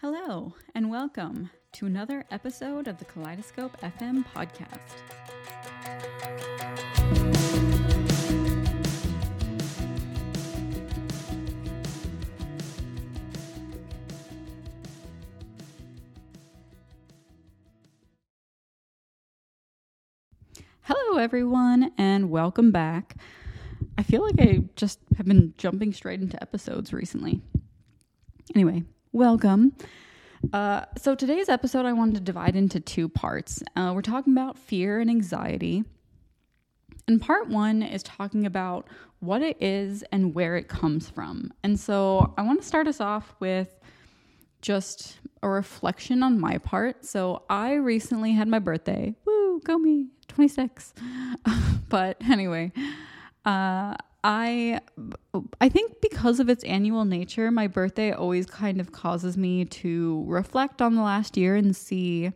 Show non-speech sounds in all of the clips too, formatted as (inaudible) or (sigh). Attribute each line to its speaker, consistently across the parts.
Speaker 1: Hello, and welcome to another episode of the Kaleidoscope FM podcast. Hello, everyone, and welcome back. I feel like I just have been jumping straight into episodes recently. Anyway, welcome. Uh, so, today's episode I wanted to divide into two parts. Uh, we're talking about fear and anxiety. And part one is talking about what it is and where it comes from. And so, I want to start us off with just a reflection on my part. So, I recently had my birthday. Woo, go me, 26. (laughs) but anyway, uh, I I think because of its annual nature, my birthday always kind of causes me to reflect on the last year and see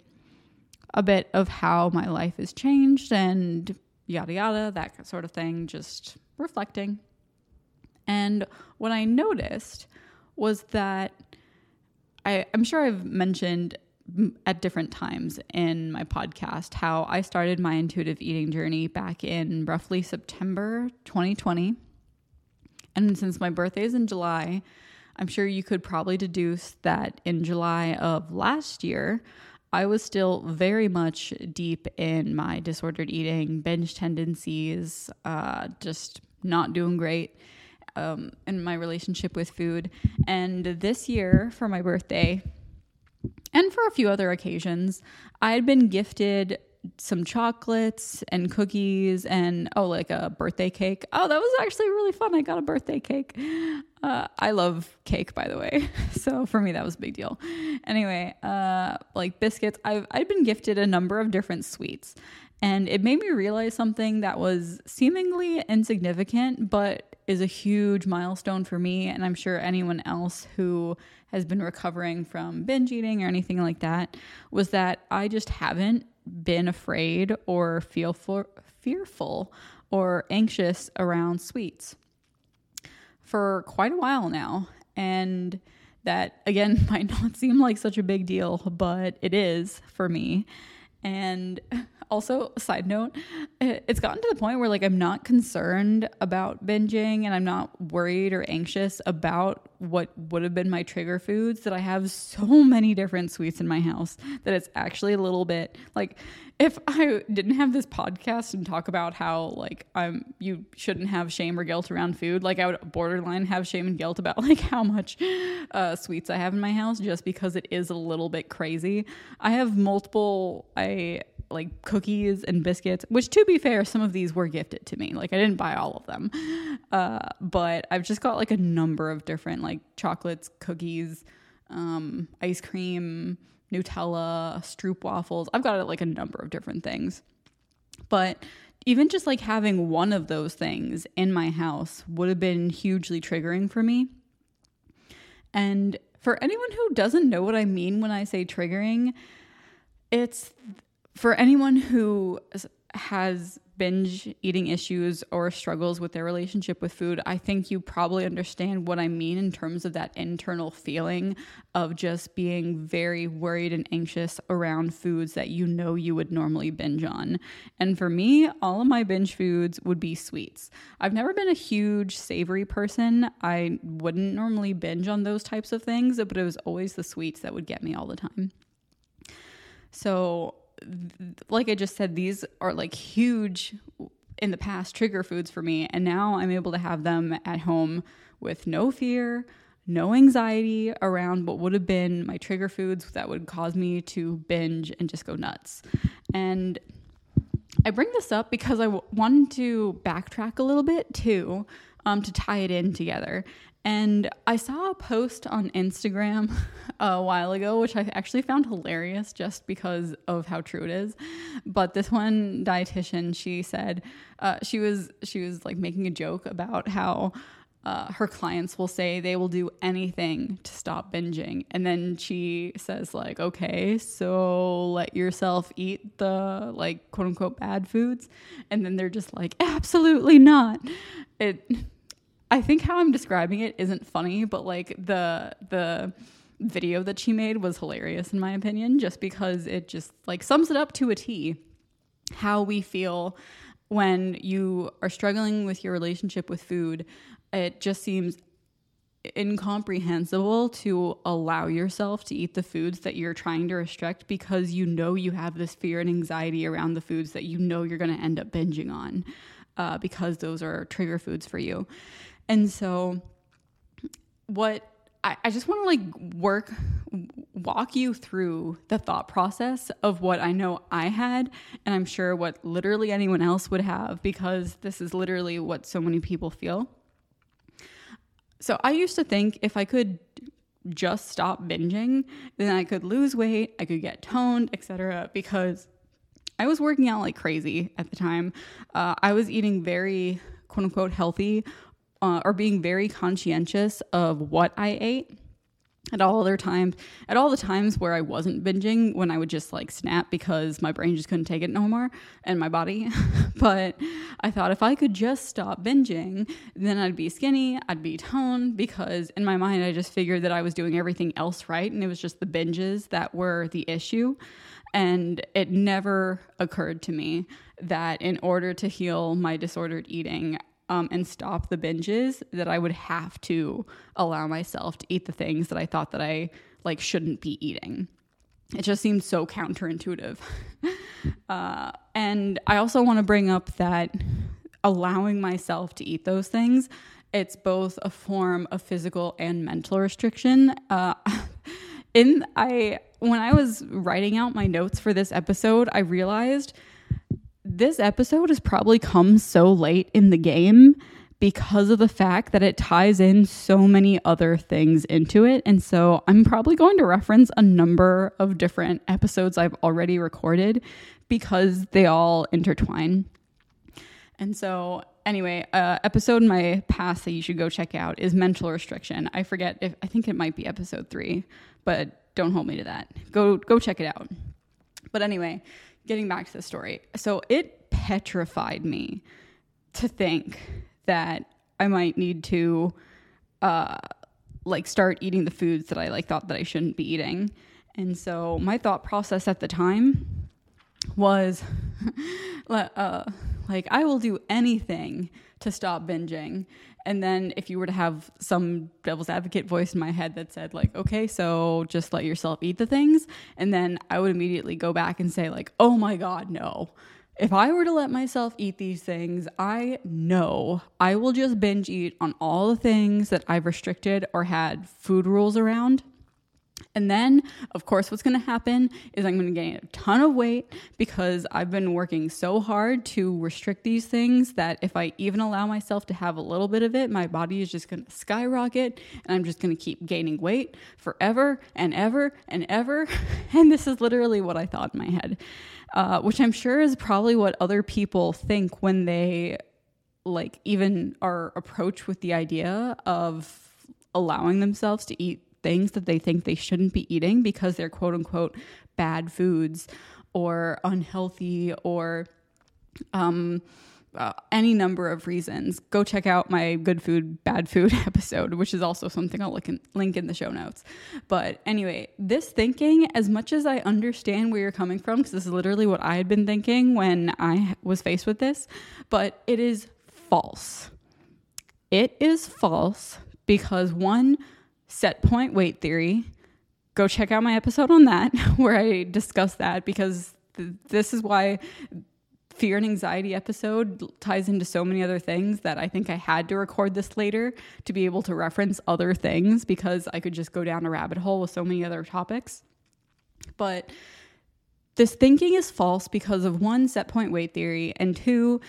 Speaker 1: a bit of how my life has changed and yada yada, that sort of thing, just reflecting. And what I noticed was that I, I'm sure I've mentioned at different times in my podcast how I started my intuitive eating journey back in roughly September 2020. And since my birthday is in July, I'm sure you could probably deduce that in July of last year, I was still very much deep in my disordered eating, binge tendencies, uh, just not doing great um, in my relationship with food. And this year, for my birthday, and for a few other occasions, I had been gifted some chocolates and cookies and oh like a birthday cake. Oh that was actually really fun. I got a birthday cake. Uh, i love cake by the way. (laughs) So for me that was a big deal. Anyway uh, like biscuits I've, i've been gifted a number of different sweets. And it made me realize something that was seemingly insignificant but is a huge milestone for me. And i'm sure anyone else who has been recovering from binge eating or anything like that was that I just haven't been afraid or feel for, fearful or anxious around sweets for quite a while now. And that, again, (laughs) might not seem like such a big deal, but it is for me. And (laughs) also, side note, it's gotten to the point where like I'm not concerned about binging and I'm not worried or anxious about what would have been my trigger foods that I have so (laughs) many different sweets in my house that it's actually a little bit like if I didn't have this podcast and talk about how like I'm you shouldn't have shame or guilt around food, like I would borderline have shame and guilt about (laughs) like how much uh, sweets I have in my house just because it is a little bit crazy. I have multiple I like cookies and biscuits, which to be fair, some of these were gifted to me. Like I didn't buy all of them. Uh, but I've just got like a number of different like chocolates, cookies, um, ice cream, Nutella, Stroop waffles. I've got like a number of different things. But even just like having one of those things in my house would have been hugely triggering for me. And for anyone who doesn't know what I mean when I say triggering, it's for anyone who has binge eating issues or struggles with their relationship with food, I think you probably understand what I mean in terms of that internal feeling of just being very worried and anxious around foods that you know you would normally binge on. And for me, all of my binge foods would be sweets. I've never been a huge savory person. I wouldn't normally binge on those types of things, but it was always the sweets that would get me all the time. So like I just said, these are like huge in the past trigger foods for me. And now I'm able to have them at home with no fear, no anxiety around what would have been my trigger foods that would cause me to binge and just go nuts. And I bring this up because I w- wanted to backtrack a little bit too um, to tie it in together. And I saw a post on Instagram (laughs) a while ago, which I actually found hilarious just because of how true it is. But this one dietitian, she said uh, she was she was like making a joke about how uh, her clients will say they will do anything to stop binging, and then she says like, okay, so let yourself eat the like quote unquote bad foods, and then they're just like, absolutely not. It I think how I'm describing it isn't funny, but like the the video that she made was hilarious in my opinion, just because it just like sums it up to a T how we feel when you are struggling with your relationship with food. It just seems incomprehensible to allow yourself to eat the foods that you're trying to restrict because you know you have this fear and anxiety around the foods that you know you're going to end up binging on uh, because those are trigger foods for you. And so, what I, I just want to like work, walk you through the thought process of what I know I had, and I'm sure what literally anyone else would have because this is literally what so many people feel. So I used to think if I could just stop binging, then I could lose weight, I could get toned, etc. Because I was working out like crazy at the time. Uh, I was eating very quote unquote healthy uh, or being very conscientious of what I ate at all other times at all the times where i wasn't binging when i would just like snap because my brain just couldn't take it no more and my body. (laughs) But i thought if i could just stop binging then i'd be skinny i'd be toned because in my mind i just figured that i was doing everything else right and it was just the binges that were the issue. And it never occurred to me that in order to heal my disordered eating um, and stop the binges that I would have to allow myself to eat the things that I thought that I like shouldn't be eating. It just seemed so counterintuitive. (laughs) uh, and I also want to bring up that allowing myself to eat those things, it's both a form of physical and mental restriction. Uh, (laughs) in I when I was writing out my notes for this episode, I realized this episode has probably come so late in the game because of the fact that it ties in so many other things into it. And so I'm probably going to reference a number of different episodes I've already recorded because they all intertwine. And so, anyway, uh, episode in my past that you should go check out is mental restriction. I forget if I think it might be episode three, but don't hold me to that. Go go check it out. But anyway, getting back to the story. So it petrified me to think that I might need to uh like start eating the foods that I like thought that I shouldn't be eating. And so my thought process at the time was (laughs) uh, like I will do anything to stop binging. And then if you were to have some devil's advocate voice in my head that said like, okay, so just let yourself eat the things, and then I would immediately go back and say like, oh my god, no. If I were to let myself eat these things, I know I will just binge eat on all the things that I've restricted or had food rules around and then, of course, what's going to happen is I'm going to gain a ton of weight because I've been working so hard to restrict these things that if I even allow myself to have a little bit of it, my body is just going to skyrocket and I'm just going to keep gaining weight forever and ever and ever. (laughs) And this is literally what I thought in my head, uh, which I'm sure is probably what other people think when they like even are approached with the idea of allowing themselves to eat things that they think they shouldn't be eating because they're quote unquote bad foods or unhealthy or um, uh, any number of reasons. Go check out my good food, bad food (laughs) episode, which is also something I'll in, link in the show notes. But anyway, this thinking, as much as I understand where you're coming from, because this is literally what I had been thinking when I was faced with this, but it is false. It is false because one, set point weight theory. Go check out my episode on that (laughs) where I discuss that because th- this is why fear and anxiety episode ties into so many other things that I think I had to record this later to be able to reference other things because I could just go down a rabbit hole with so many other topics. But this thinking is false because of one, set point weight theory, and two,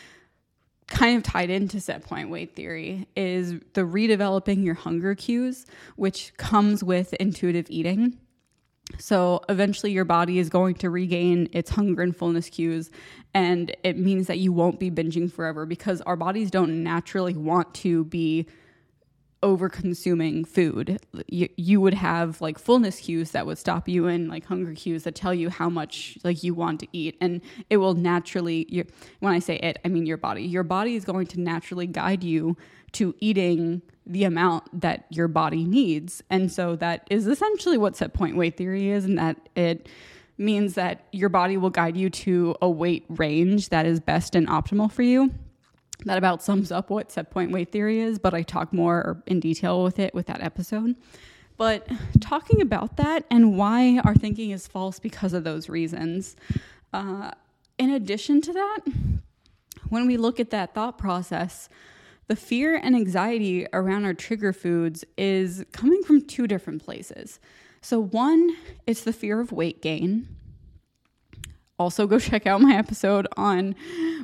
Speaker 1: kind of tied into set point weight theory is the redeveloping your hunger cues, which comes with intuitive eating. So eventually, your body is going to regain its hunger and fullness cues, and it means that you won't be binging forever because our bodies don't naturally want to be over consuming food. You, you would have like fullness cues that would stop you and like hunger cues that tell you how much like you want to eat. And it will naturally, your, when I say it, I mean your body. Your body is going to naturally guide you to eating the amount that your body needs. And so that is essentially what set point weight theory is, and that it means that your body will guide you to a weight range that is best and optimal for you that about sums up what set point weight theory is, but I talk more in detail with it with that episode. But talking about that and why our thinking is false because of those reasons. Uh, in addition to that, when we look at that thought process, the fear and anxiety around our trigger foods is coming from two different places. So, one, it's the fear of weight gain, also go (laughs) check out my episode on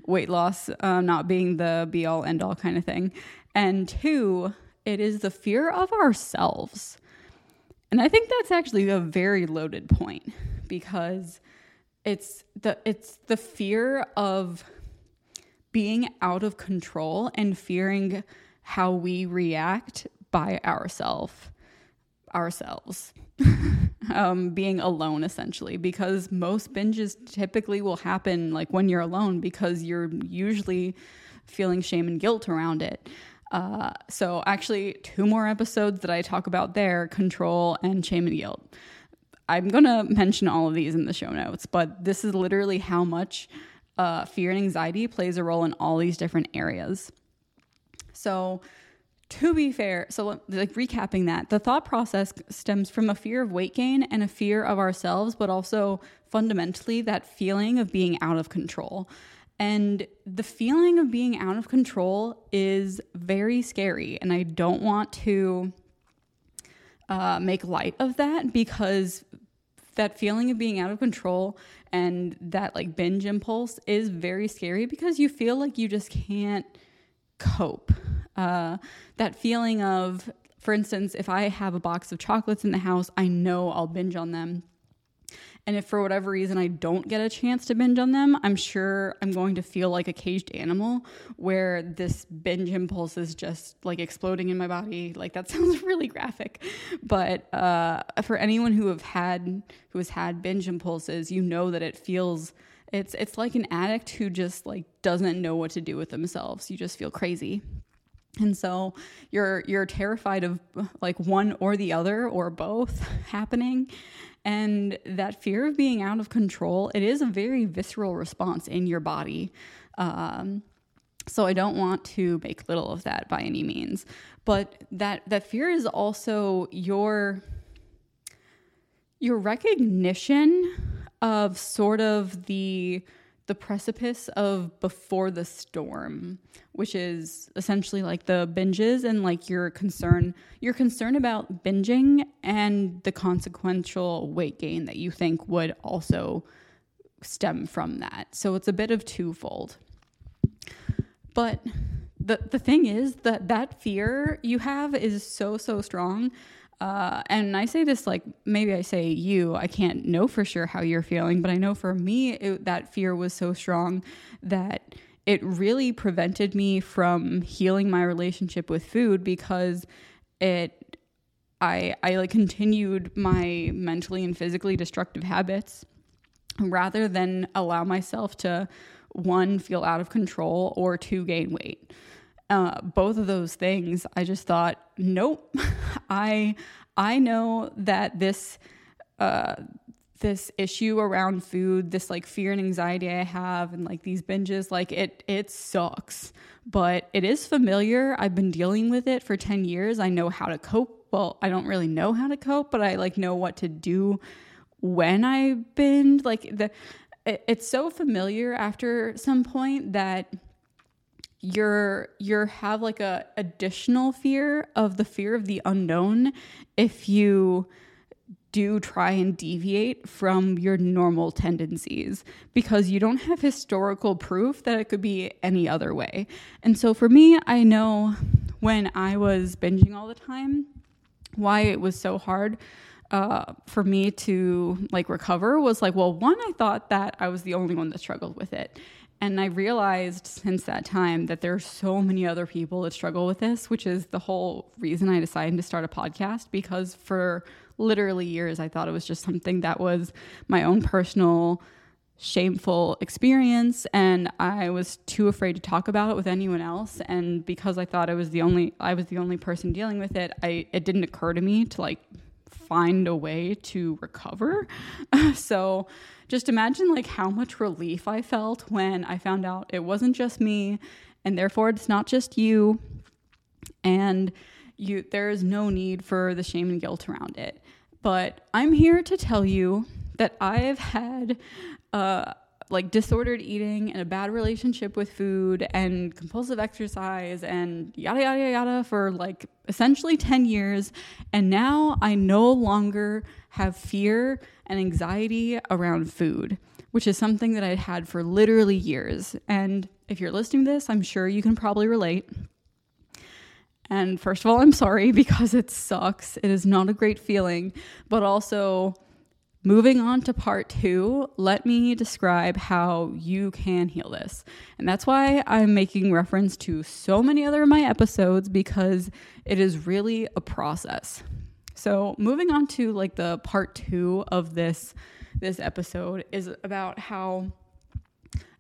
Speaker 1: weight loss um, not being the be all end all kind of thing. And two, it is the fear of ourselves. And I think that's actually a very loaded point because it's the it's the fear of being out of control and fearing how we react by ourselves ourselves (laughs) um, being alone essentially because most binges typically will happen like when you're alone because you're usually feeling shame and guilt around it. Uh, so actually two more episodes that i talk about there control and shame and guilt. I'm going to mention all of these in the show notes but this is literally how much uh, fear and anxiety plays a role in all these different areas. So to be fair, so like recapping that, the thought process stems from a fear of weight gain and a fear of ourselves, but also fundamentally that feeling of being out of control. And the feeling of being out of control is very scary. And I don't want to uh, make light of that because that feeling of being out of control and that like binge impulse is very scary because you feel like you just can't cope uh, that feeling of, for instance, if I have a box of chocolates in the house, I know I'll binge on them. And if for whatever reason I don't get a chance to binge on them, I'm sure I'm going to feel like a caged animal where this binge impulse is just like exploding in my body. Like that (laughs) sounds really graphic. But uh, for anyone who have had who has had binge impulses, you know that it feels it's it's like an addict who just like doesn't know what to do with themselves. You just feel crazy and so you're you're terrified of like one or the other or both (laughs) happening. And that fear of being out of control it is a very visceral response in your body. Um, so i don't want to make little of that by any means. But that that fear is also your your recognition of sort of the the precipice of before the storm, which is essentially like the binges and like your concern, your concern about binging and the consequential weight gain that you think would also stem from that. So it's a bit of twofold. But the the thing is that that fear you have is so so strong uh, and I say this like maybe I say you, I can't know for sure how you're feeling, but I know for me it, that fear was so strong that it really prevented me from healing my relationship with food because it I I like continued my mentally and physically destructive habits rather than allow myself to one feel out of control or two gain weight uh, both of those things, I just thought, nope. (laughs) I I know that this uh, this issue around food, this like fear and anxiety I have, and like these binges, like it it sucks, but it is familiar. I've been dealing with it for ten years. I know how to cope. Well, I don't really know how to cope, but I like know what to do when I binge. Like the it, it's so familiar after some point that you're you're have like a additional fear of the fear of the unknown if you do try and deviate from your normal tendencies because you don't have historical proof that it could be any other way. And so for me, I know when I was binging all the time, why it was so hard uh, for me to like recover was like, well, one, I thought that I was the only one that struggled with it. And I realized since that time that there are so many other people that struggle with this, which is the whole reason I decided to start a podcast because for literally years I thought it was just something that was my own personal shameful experience. And I was too afraid to talk about it with anyone else. And because I thought I was the only I was the only person dealing with it I it didn't occur to me to like find a way to recover. (laughs) So just imagine like how much relief I felt when I found out it wasn't just me and therefore it's not just you. And you there is no need for the shame and guilt around it. But I'm here to tell you that I've had uh, like disordered eating and a bad relationship with food and compulsive exercise and yada yada yada for like essentially 10 years. And now I no longer have fear and anxiety around food which is something that I'd had for literally years. And if you're listening to this I'm sure you can probably relate. And first of all I'm sorry (laughs) because it sucks. It is not a great feeling but also Moving on to part two, let me describe how you can heal this. And that's why I'm making reference to so many other of my episodes because it is really a process. So, moving on to like the part two of this this episode is about how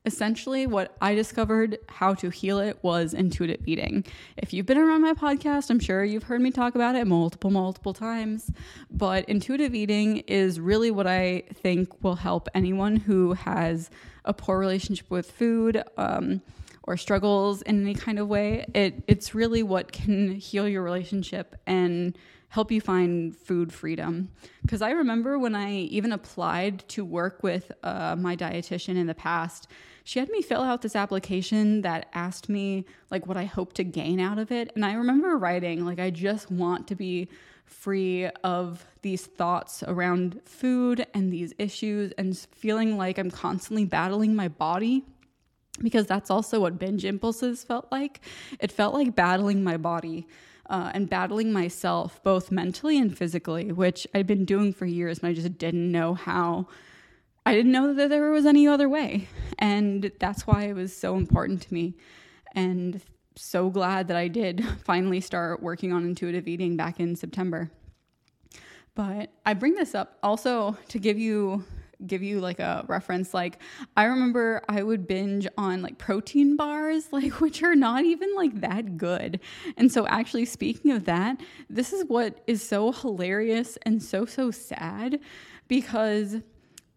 Speaker 1: essentially what I discovered how to heal it was intuitive eating. If you've been around my podcast, I'm sure you've heard me talk about it multiple, multiple times. But intuitive eating is really what I think will help anyone who has a poor relationship with food. Um, or struggles in any kind of way, it it's really what can heal your relationship and help you find food freedom. Because I remember when I even applied to work with uh, my dietitian in the past, she had me fill out this application that asked me like what I hope to gain out of it. And I remember writing, like, I just want to be free of these thoughts around food and these issues and feeling like I'm constantly battling my body because that's also what binge impulses felt like. It felt like battling my body. Uh, and battling myself both mentally and physically, which I'd been doing for years and I just didn't know how I didn't know that there was any other way. And that's why it was so important to me. And so glad that I did (laughs) finally start working on intuitive eating back in September. But I bring this up also to give you give you like a reference like i remember i would binge on like protein bars (laughs) like which are not even like that good. And so actually speaking of that this is what is so hilarious and so so sad because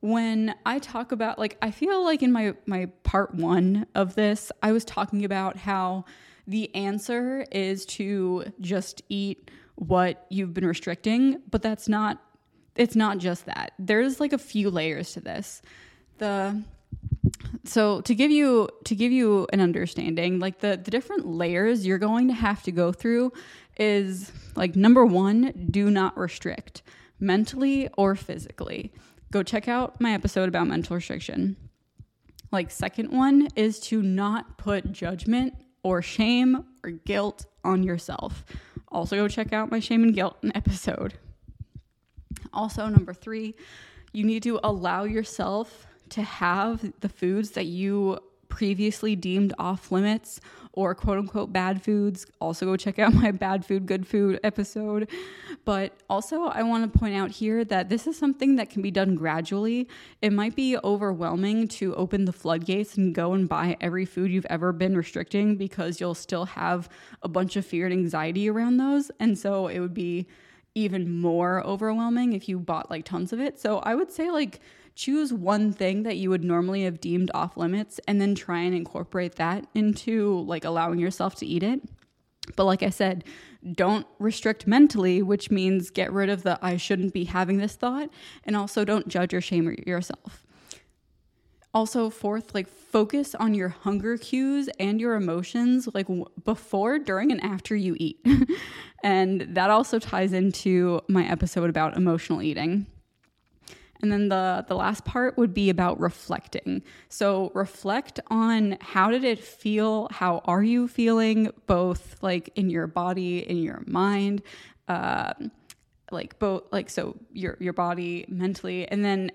Speaker 1: when I talk about like I feel like in my my part 1 of this I was talking about how the answer is to just eat what you've been restricting, but that's not it's not just that. There's like a few layers to this. The so to give you to give you an understanding, like the the different layers you're going to have to go through is like number 1, do not restrict mentally or physically go check out my episode about mental restriction. Like, second one is to not put judgment or shame or guilt on yourself. Also, go check out my shame and guilt episode. Also, number three, you need to allow yourself to have the foods that you previously deemed off limits or quote unquote bad foods. Also, go check out (laughs) my bad food, good food episode. But also, I want to point out here that this is something that can be done gradually. It might be overwhelming to open the floodgates and go and buy every food you've ever been restricting because you'll still have a bunch of fear and anxiety around those. And so it would be even more overwhelming if you bought like tons of it. So I would say, like, choose one thing that you would normally have deemed off limits and then try and incorporate that into like allowing yourself to eat it. But like I said, don't restrict mentally, which means get rid of the I shouldn't be having this thought, and also don't judge or shame yourself. Also, fourth, like focus on your hunger cues and your emotions, like w- before, during, and after you eat. (laughs) and that also ties into my episode about emotional eating. And then the the last part would be about reflecting. So reflect on how did it feel? How are you feeling both like in your body, in your mind? Uh, like both like so your your body mentally and then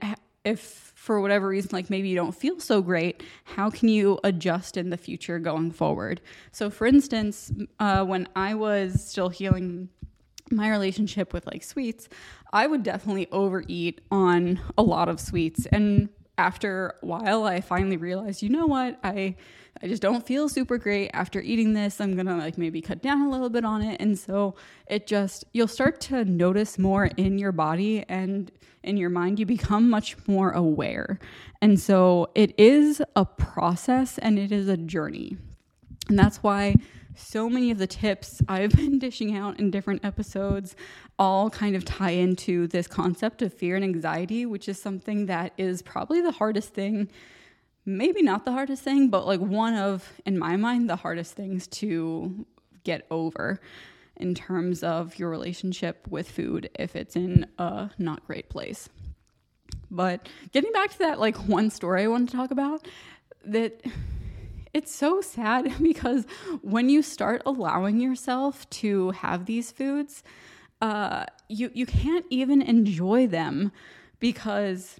Speaker 1: if for whatever reason, like maybe you don't feel so great, how can you adjust in the future going forward? So, for instance, uh, when I was still healing my relationship with like sweets, I would definitely overeat on a lot of sweets. And after a while, I finally realized, you know what? I I just don't feel super great after eating this. I'm gonna like maybe cut down a little bit on it. And so it just, you'll start to notice more in your body and in your mind. You become much more aware. And so it is a process and it is a journey. And that's why so many of the tips (laughs) I've been dishing out in different episodes all kind of tie into this concept of fear and anxiety, which is something that is probably the hardest thing maybe not the hardest thing, but like one of, in my mind, the hardest things to get over in terms of your relationship with food if it's in a not great place. But getting back to that, like one story I wanted to talk about, that it's so sad (laughs) because when you start allowing yourself to have these foods, uh, you you can't even enjoy them because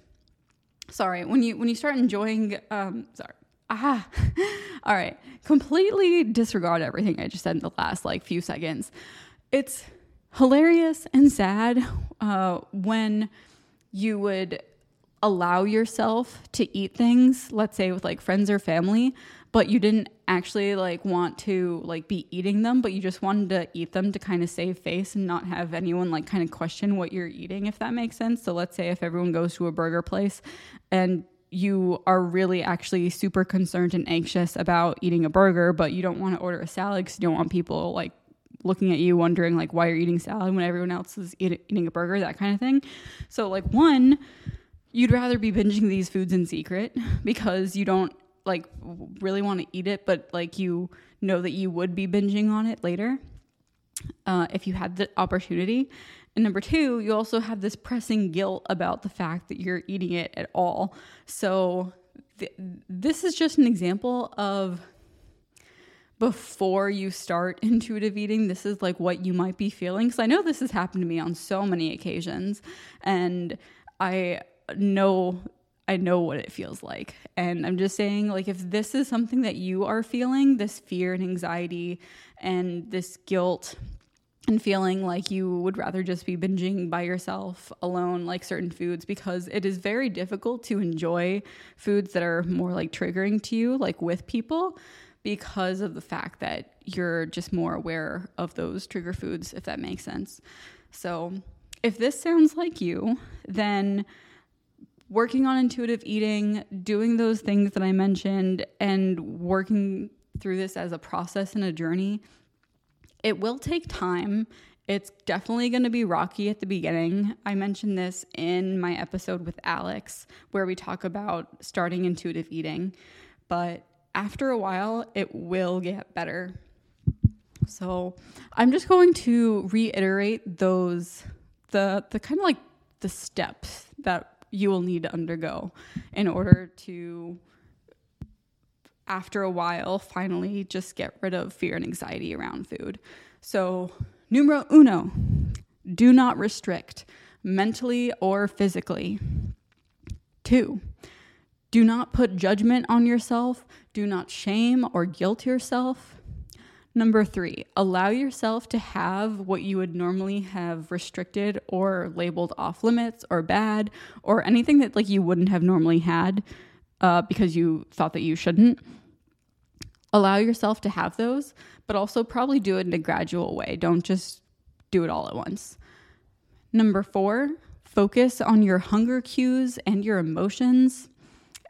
Speaker 1: sorry when you when you start enjoying um sorry ah (laughs) all right completely disregard everything i just said in the last like few seconds. It's hilarious and sad uh, when you would allow yourself to eat things let's say with like friends or family but you didn't actually like want to like be eating them but you just wanted to eat them to kind of save face and not have anyone like kind of question what you're eating if that makes sense. So let's say if everyone goes to a burger place and you are really actually super concerned and anxious about eating a burger but you don't want to order a salad because you don't want people like looking at you wondering like why you're eating salad when everyone else is eat- eating a burger that kind of thing. So like one you'd rather be binging these foods in secret (laughs) because you don't like really want to eat it, but like you know that you would be binging on it later uh, if you had the opportunity. And number two, you also have this pressing guilt about the fact that you're eating it at all. So th- this is just an example of before you start (laughs) intuitive eating, this is like what you might be feeling. Because I know this has happened to me on so many occasions. And I know I know what it feels like. And I'm just saying, like, if this is something that you are feeling, this fear and anxiety and this guilt and feeling like you would rather just be binging by yourself alone, like certain foods, because it is very difficult to enjoy foods that are more like triggering to you, like with people, because of the fact that you're just more aware of those trigger foods, if that makes sense. So, if this sounds like you, then working on intuitive eating, doing those things that I mentioned, and working through this as a process and a journey, it will take time. It's definitely going to be rocky at the beginning. I mentioned this in my episode with Alex, where we talk about starting intuitive eating. But after a while, it will get better. So I'm just going to reiterate those the the kind of like the steps that you will need to undergo in order to after a while finally just get rid of fear and anxiety around food. So, numero uno, do not restrict mentally or physically. Two, do not put judgment on yourself. Do not shame or guilt yourself. Number three, allow yourself to have what you would normally have restricted or labeled off limits or bad or anything that like you wouldn't have normally had uh, because you thought that you shouldn't. Allow yourself to have those, but also probably do it in a gradual way. Don't just do it all at once. Number four, focus on your hunger cues and your emotions.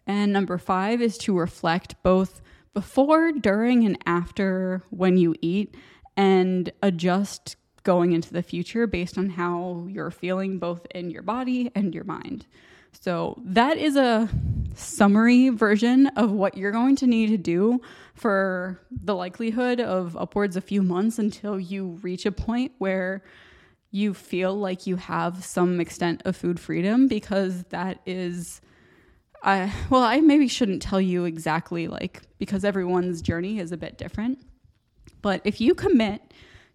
Speaker 1: And number five is to reflect both before, during, and after when you eat and adjust going into the future based on how you're feeling both in your body and your mind. So, that is a summary version of what you're going to need to do for the likelihood of upwards a few months until you reach a point where you feel like you have some extent of food freedom because that is I well, I maybe shouldn't tell you exactly like because everyone's journey is a bit different. But if you commit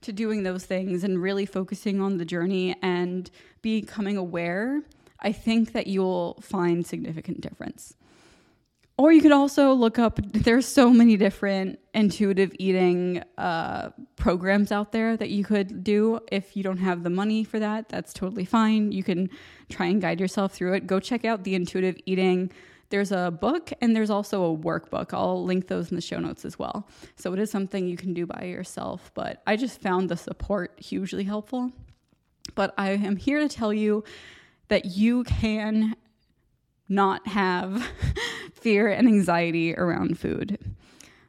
Speaker 1: to doing those things and really focusing on the journey and becoming aware, I think that you'll find significant difference. Or you could also look up, there's so many different intuitive eating uh, programs out there that you could do. If you don't have the money for that, that's totally fine. You can try and guide yourself through it. Go check out the intuitive eating. There's a book and there's also a workbook. I'll link those in the show notes as well. So it is something you can do by yourself, but I just found the support hugely helpful. But I am here to tell you that you can not have (laughs) fear and anxiety around food.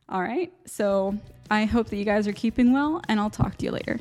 Speaker 1: All right, so I hope that you guys are keeping well, and I'll talk to you later.